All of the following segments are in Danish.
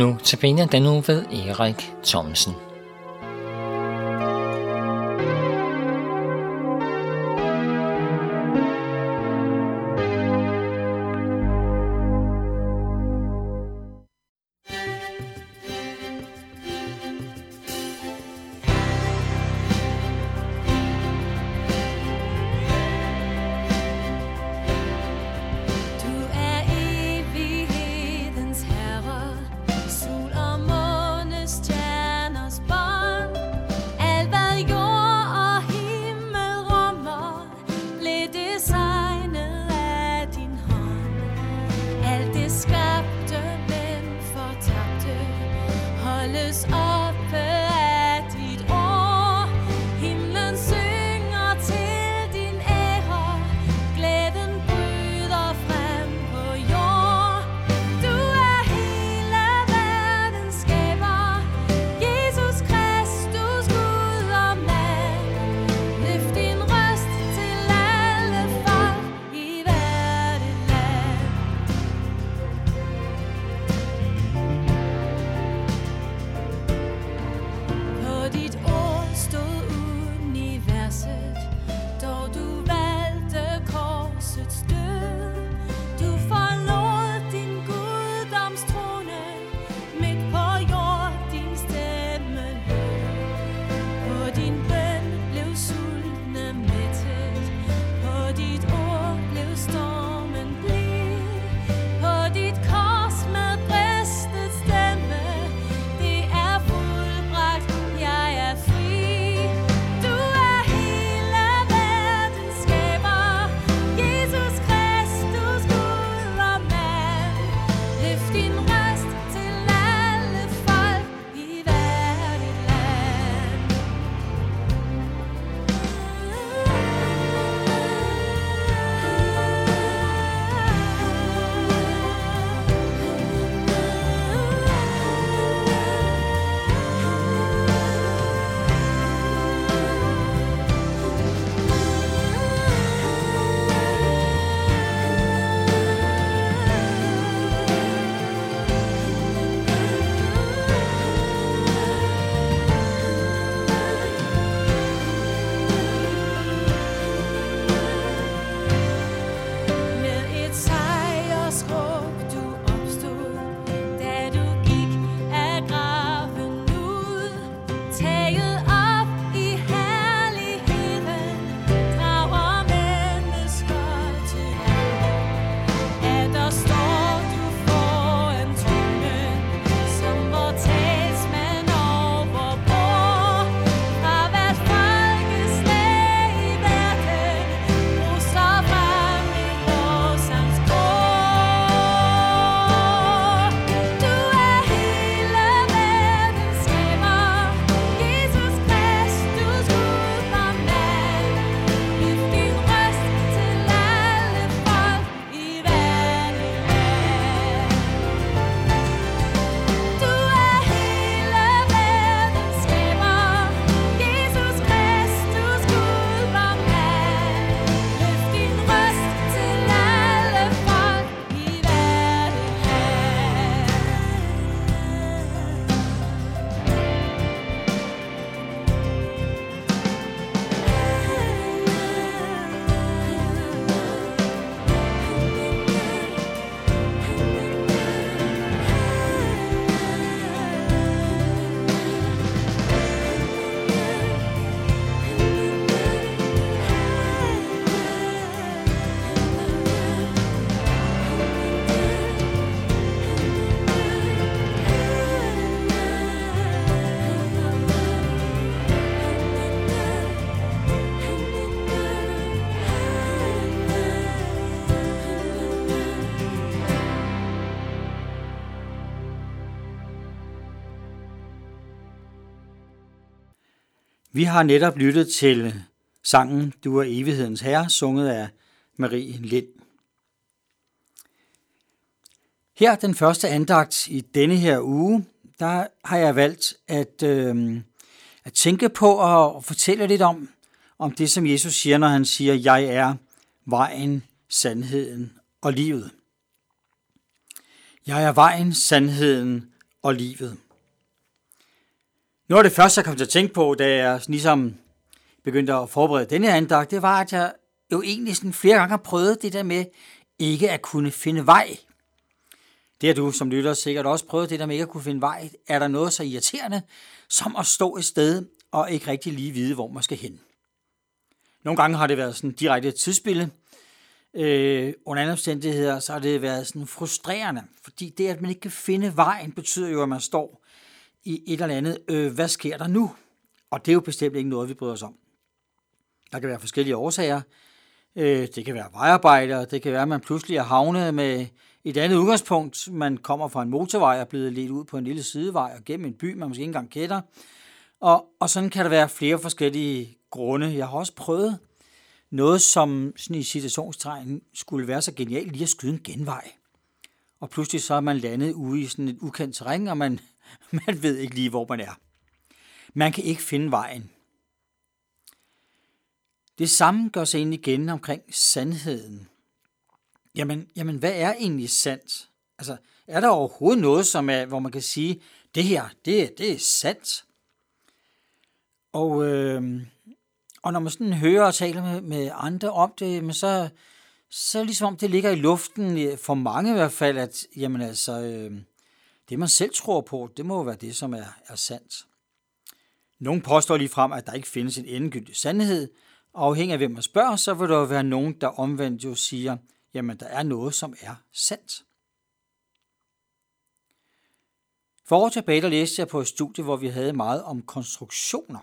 Nu tabiner den nu ved Erik Thomsen. Vi har netop lyttet til sangen Du er evighedens herre, sunget af Marie Lind. Her den første andagt i denne her uge, der har jeg valgt at, øh, at tænke på og fortælle lidt om, om det, som Jesus siger, når han siger, jeg er vejen, sandheden og livet. Jeg er vejen, sandheden og livet. Noget af det første, jeg kom til at tænke på, da jeg ligesom begyndte at forberede denne her andagt, det var, at jeg jo egentlig sådan flere gange har prøvet det der med ikke at kunne finde vej. Det har du som lytter sikkert også prøvet, det der med ikke at kunne finde vej. Er der noget så irriterende, som at stå et sted og ikke rigtig lige vide, hvor man skal hen? Nogle gange har det været sådan direkte tidsspil. Øh, under andre omstændigheder, så har det været sådan frustrerende, fordi det, at man ikke kan finde vejen, betyder jo, at man står i et eller andet, øh, hvad sker der nu? Og det er jo bestemt ikke noget, vi bryder os om. Der kan være forskellige årsager. Øh, det kan være vejarbejder, det kan være, at man pludselig er havnet med et andet udgangspunkt. Man kommer fra en motorvej og er blevet ledt ud på en lille sidevej og gennem en by, man måske ikke engang kender. Og, og sådan kan der være flere forskellige grunde. Jeg har også prøvet noget, som sådan i situationstegn skulle være så genialt, lige at skyde en genvej. Og pludselig så er man landet ude i sådan et ukendt terræn, og man, man ved ikke lige, hvor man er. Man kan ikke finde vejen. Det samme gør sig ind igen omkring sandheden. Jamen, jamen, hvad er egentlig sandt? Altså, er der overhovedet noget, som er, hvor man kan sige, det her, det, det er sandt? Og, øh, og når man sådan hører og taler med, med andre om det, men så, så ligesom om det ligger i luften, øh, for mange i hvert fald, at jamen altså, øh, det man selv tror på, det må være det, som er, er sandt. Nogle påstår lige frem, at der ikke findes en endegyldig sandhed, afhængig af hvem man spørger, så vil der jo være nogen, der omvendt jo siger, jamen der er noget, som er sandt. For år tilbage, der læste jeg på et studie, hvor vi havde meget om konstruktioner.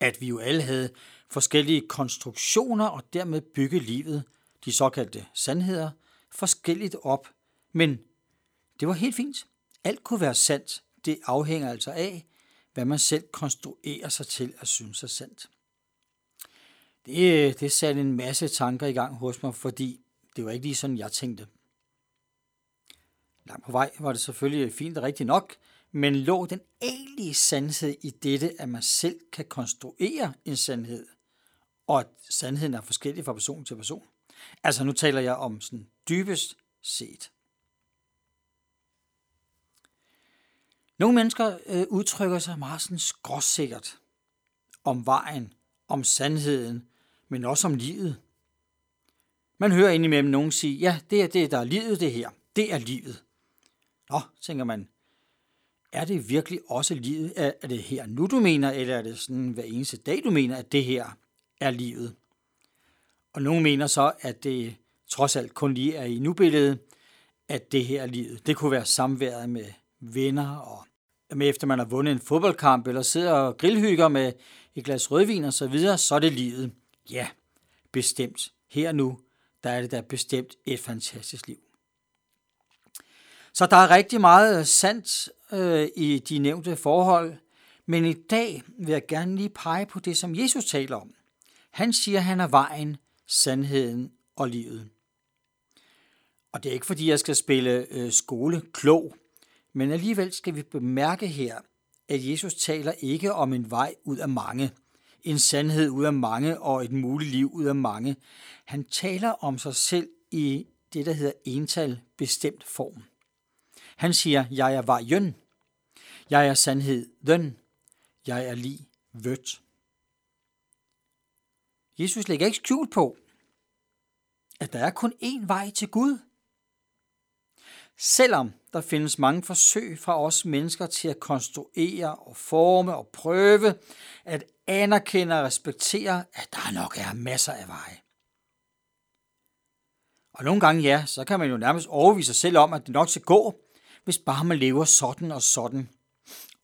At vi jo alle havde forskellige konstruktioner og dermed bygge livet, de såkaldte sandheder, forskelligt op. Men det var helt fint. Alt kunne være sandt. Det afhænger altså af, hvad man selv konstruerer sig til at synes er sandt. Det, øh, det satte en masse tanker i gang hos mig, fordi det var ikke lige sådan, jeg tænkte. Langt på vej var det selvfølgelig fint og rigtigt nok, men lå den egentlige sandhed i dette, at man selv kan konstruere en sandhed, og at sandheden er forskellig fra person til person. Altså nu taler jeg om sådan dybest set. Nogle mennesker øh, udtrykker sig meget sådan skråsikkert om vejen, om sandheden, men også om livet. Man hører indimellem nogen sige, ja, det er det, der er livet, det her. Det er livet. Nå, tænker man, er det virkelig også livet? Er, er det her nu, du mener, eller er det sådan hver eneste dag, du mener, at det her er livet? Og nogen mener så, at det trods alt kun lige er i nubilledet, at det her er livet. Det kunne være samværet med venner og med efter man har vundet en fodboldkamp, eller sidder og grillhygger med et glas rødvin og så videre, så er det livet. Ja, bestemt. Her nu, der er det da bestemt et fantastisk liv. Så der er rigtig meget øh, sandt øh, i de nævnte forhold, men i dag vil jeg gerne lige pege på det, som Jesus taler om. Han siger, at han er vejen, sandheden og livet. Og det er ikke fordi, jeg skal spille øh, skole klog, men alligevel skal vi bemærke her, at Jesus taler ikke om en vej ud af mange, en sandhed ud af mange og et muligt liv ud af mange. Han taler om sig selv i det, der hedder ental bestemt form. Han siger, jeg er vejen, jeg er sandheden, jeg er lige vødt. Jesus lægger ikke skjult på, at der er kun én vej til Gud. Selvom der findes mange forsøg fra os mennesker til at konstruere og forme og prøve at anerkende og respektere, at der nok er masser af veje. Og nogle gange, ja, så kan man jo nærmest overvise sig selv om, at det nok skal gå, hvis bare man lever sådan og sådan.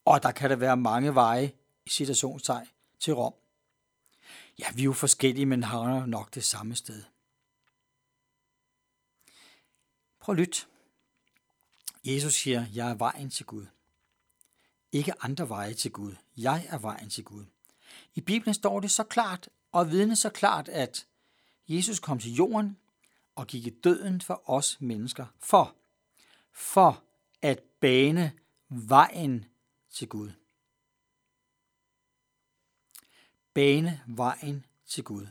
Og der kan der være mange veje i situationstegn til Rom. Ja, vi er jo forskellige, men har nok det samme sted. Prøv at lytte. Jesus siger, jeg er vejen til Gud. Ikke andre veje til Gud. Jeg er vejen til Gud. I Bibelen står det så klart og vidne så klart, at Jesus kom til jorden og gik i døden for os mennesker. For, for at bane vejen til Gud. Bane vejen til Gud.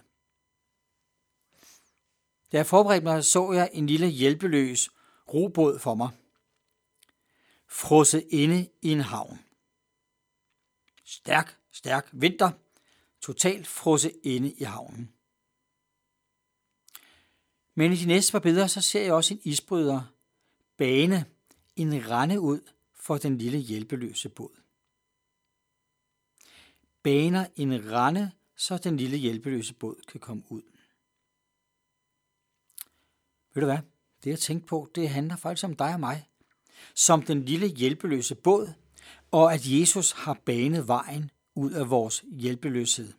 Da jeg forberedte mig, så jeg en lille hjælpeløs robåd for mig – frosset inde i en havn. Stærk, stærk vinter, totalt frosset inde i havnen. Men i de næste par billeder, så ser jeg også en isbryder bane en rende ud for den lille hjælpeløse båd. Baner en rende, så den lille hjælpeløse båd kan komme ud. Ved du hvad? Det jeg tænkte på, det handler faktisk om dig og mig. Som den lille hjælpeløse båd, og at Jesus har banet vejen ud af vores hjælpeløshed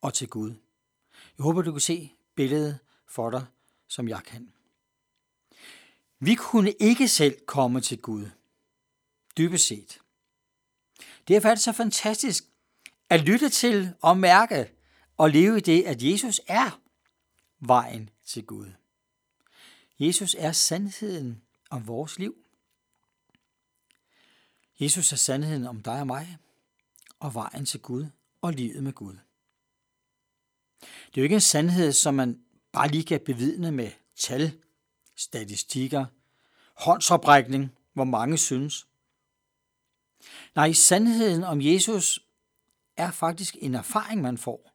og til Gud. Jeg håber, du kan se billedet for dig, som jeg kan. Vi kunne ikke selv komme til Gud, dybest set. Det er faktisk så fantastisk at lytte til og mærke og leve i det, at Jesus er vejen til Gud. Jesus er sandheden om vores liv. Jesus er sandheden om dig og mig, og vejen til Gud og livet med Gud. Det er jo ikke en sandhed, som man bare lige kan bevidne med tal, statistikker, håndsoprækning, hvor mange synes. Nej, sandheden om Jesus er faktisk en erfaring, man får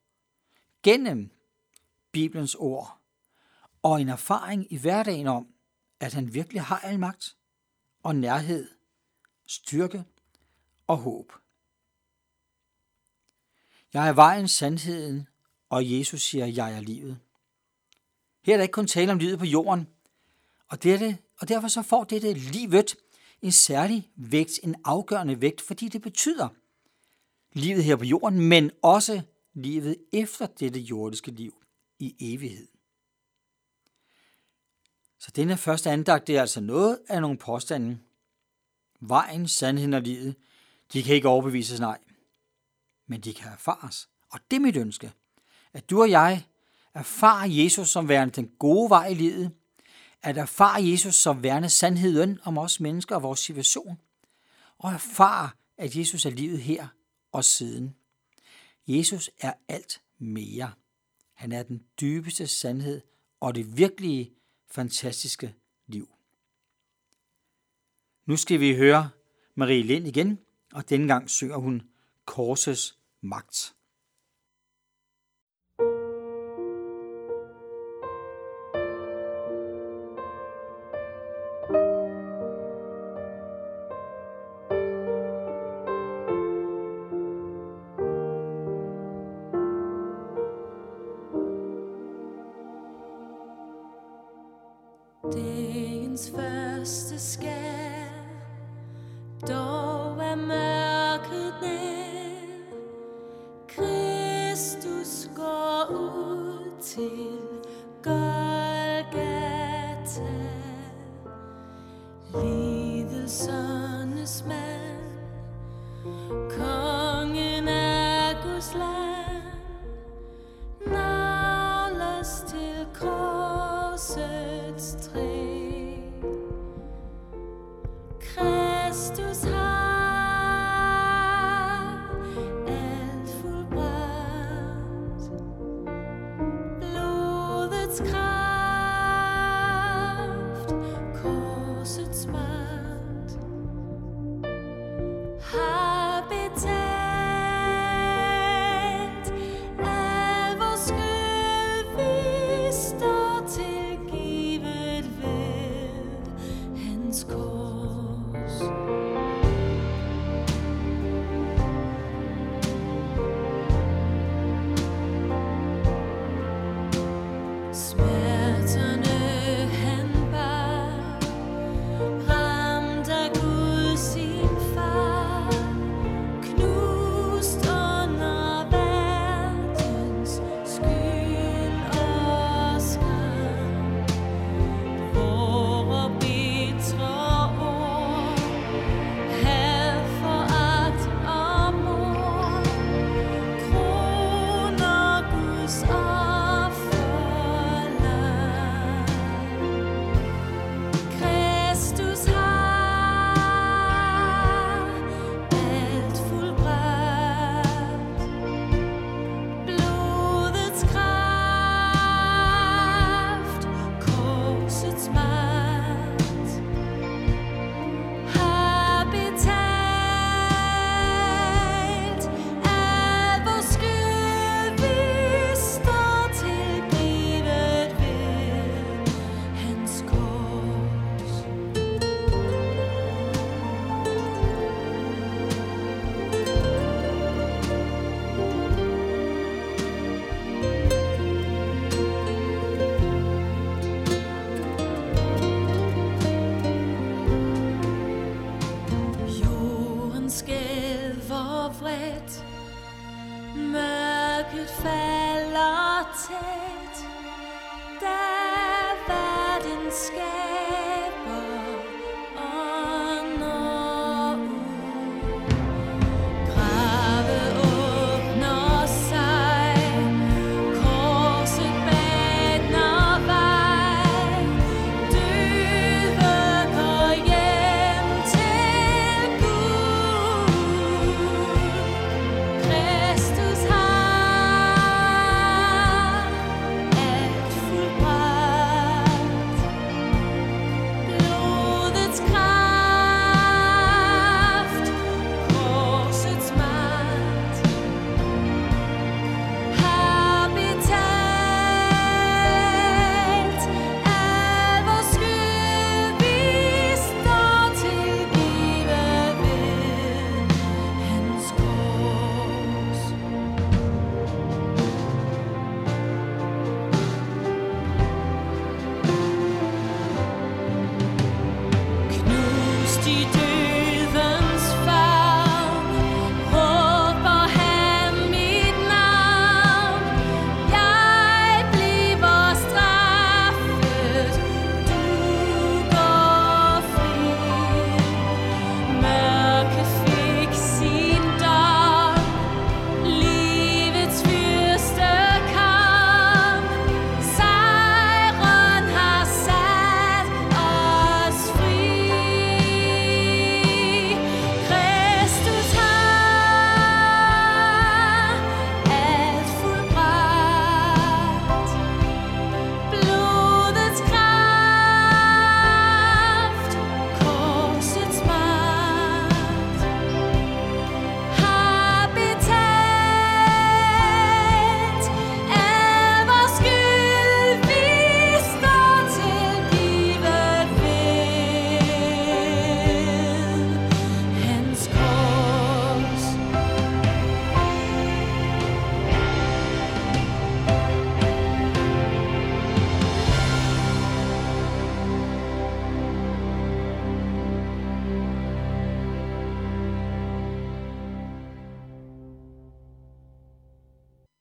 gennem Bibelens ord, og en erfaring i hverdagen om, at han virkelig har al magt og nærhed, styrke og håb. Jeg er vejen, sandheden, og Jesus siger, jeg er livet. Her er der ikke kun tale om livet på jorden, og, dette, og derfor så får dette livet en særlig vægt, en afgørende vægt, fordi det betyder livet her på jorden, men også livet efter dette jordiske liv i evighed. Så denne første andagt, det er altså noget af nogle påstande. Vejen, sandheden og livet, de kan ikke overbevises nej, men de kan erfares. Og det er mit ønske, at du og jeg erfarer Jesus som værende den gode vej i livet, at erfare Jesus som værende sandheden om os mennesker og vores situation, og erfare, at Jesus er livet her og siden. Jesus er alt mere. Han er den dybeste sandhed og det virkelige fantastiske liv. Nu skal vi høre Marie Lind igen, og denne gang synger hun Korsets magt. Første skær. Dog er mørket nær. Kristus går ud til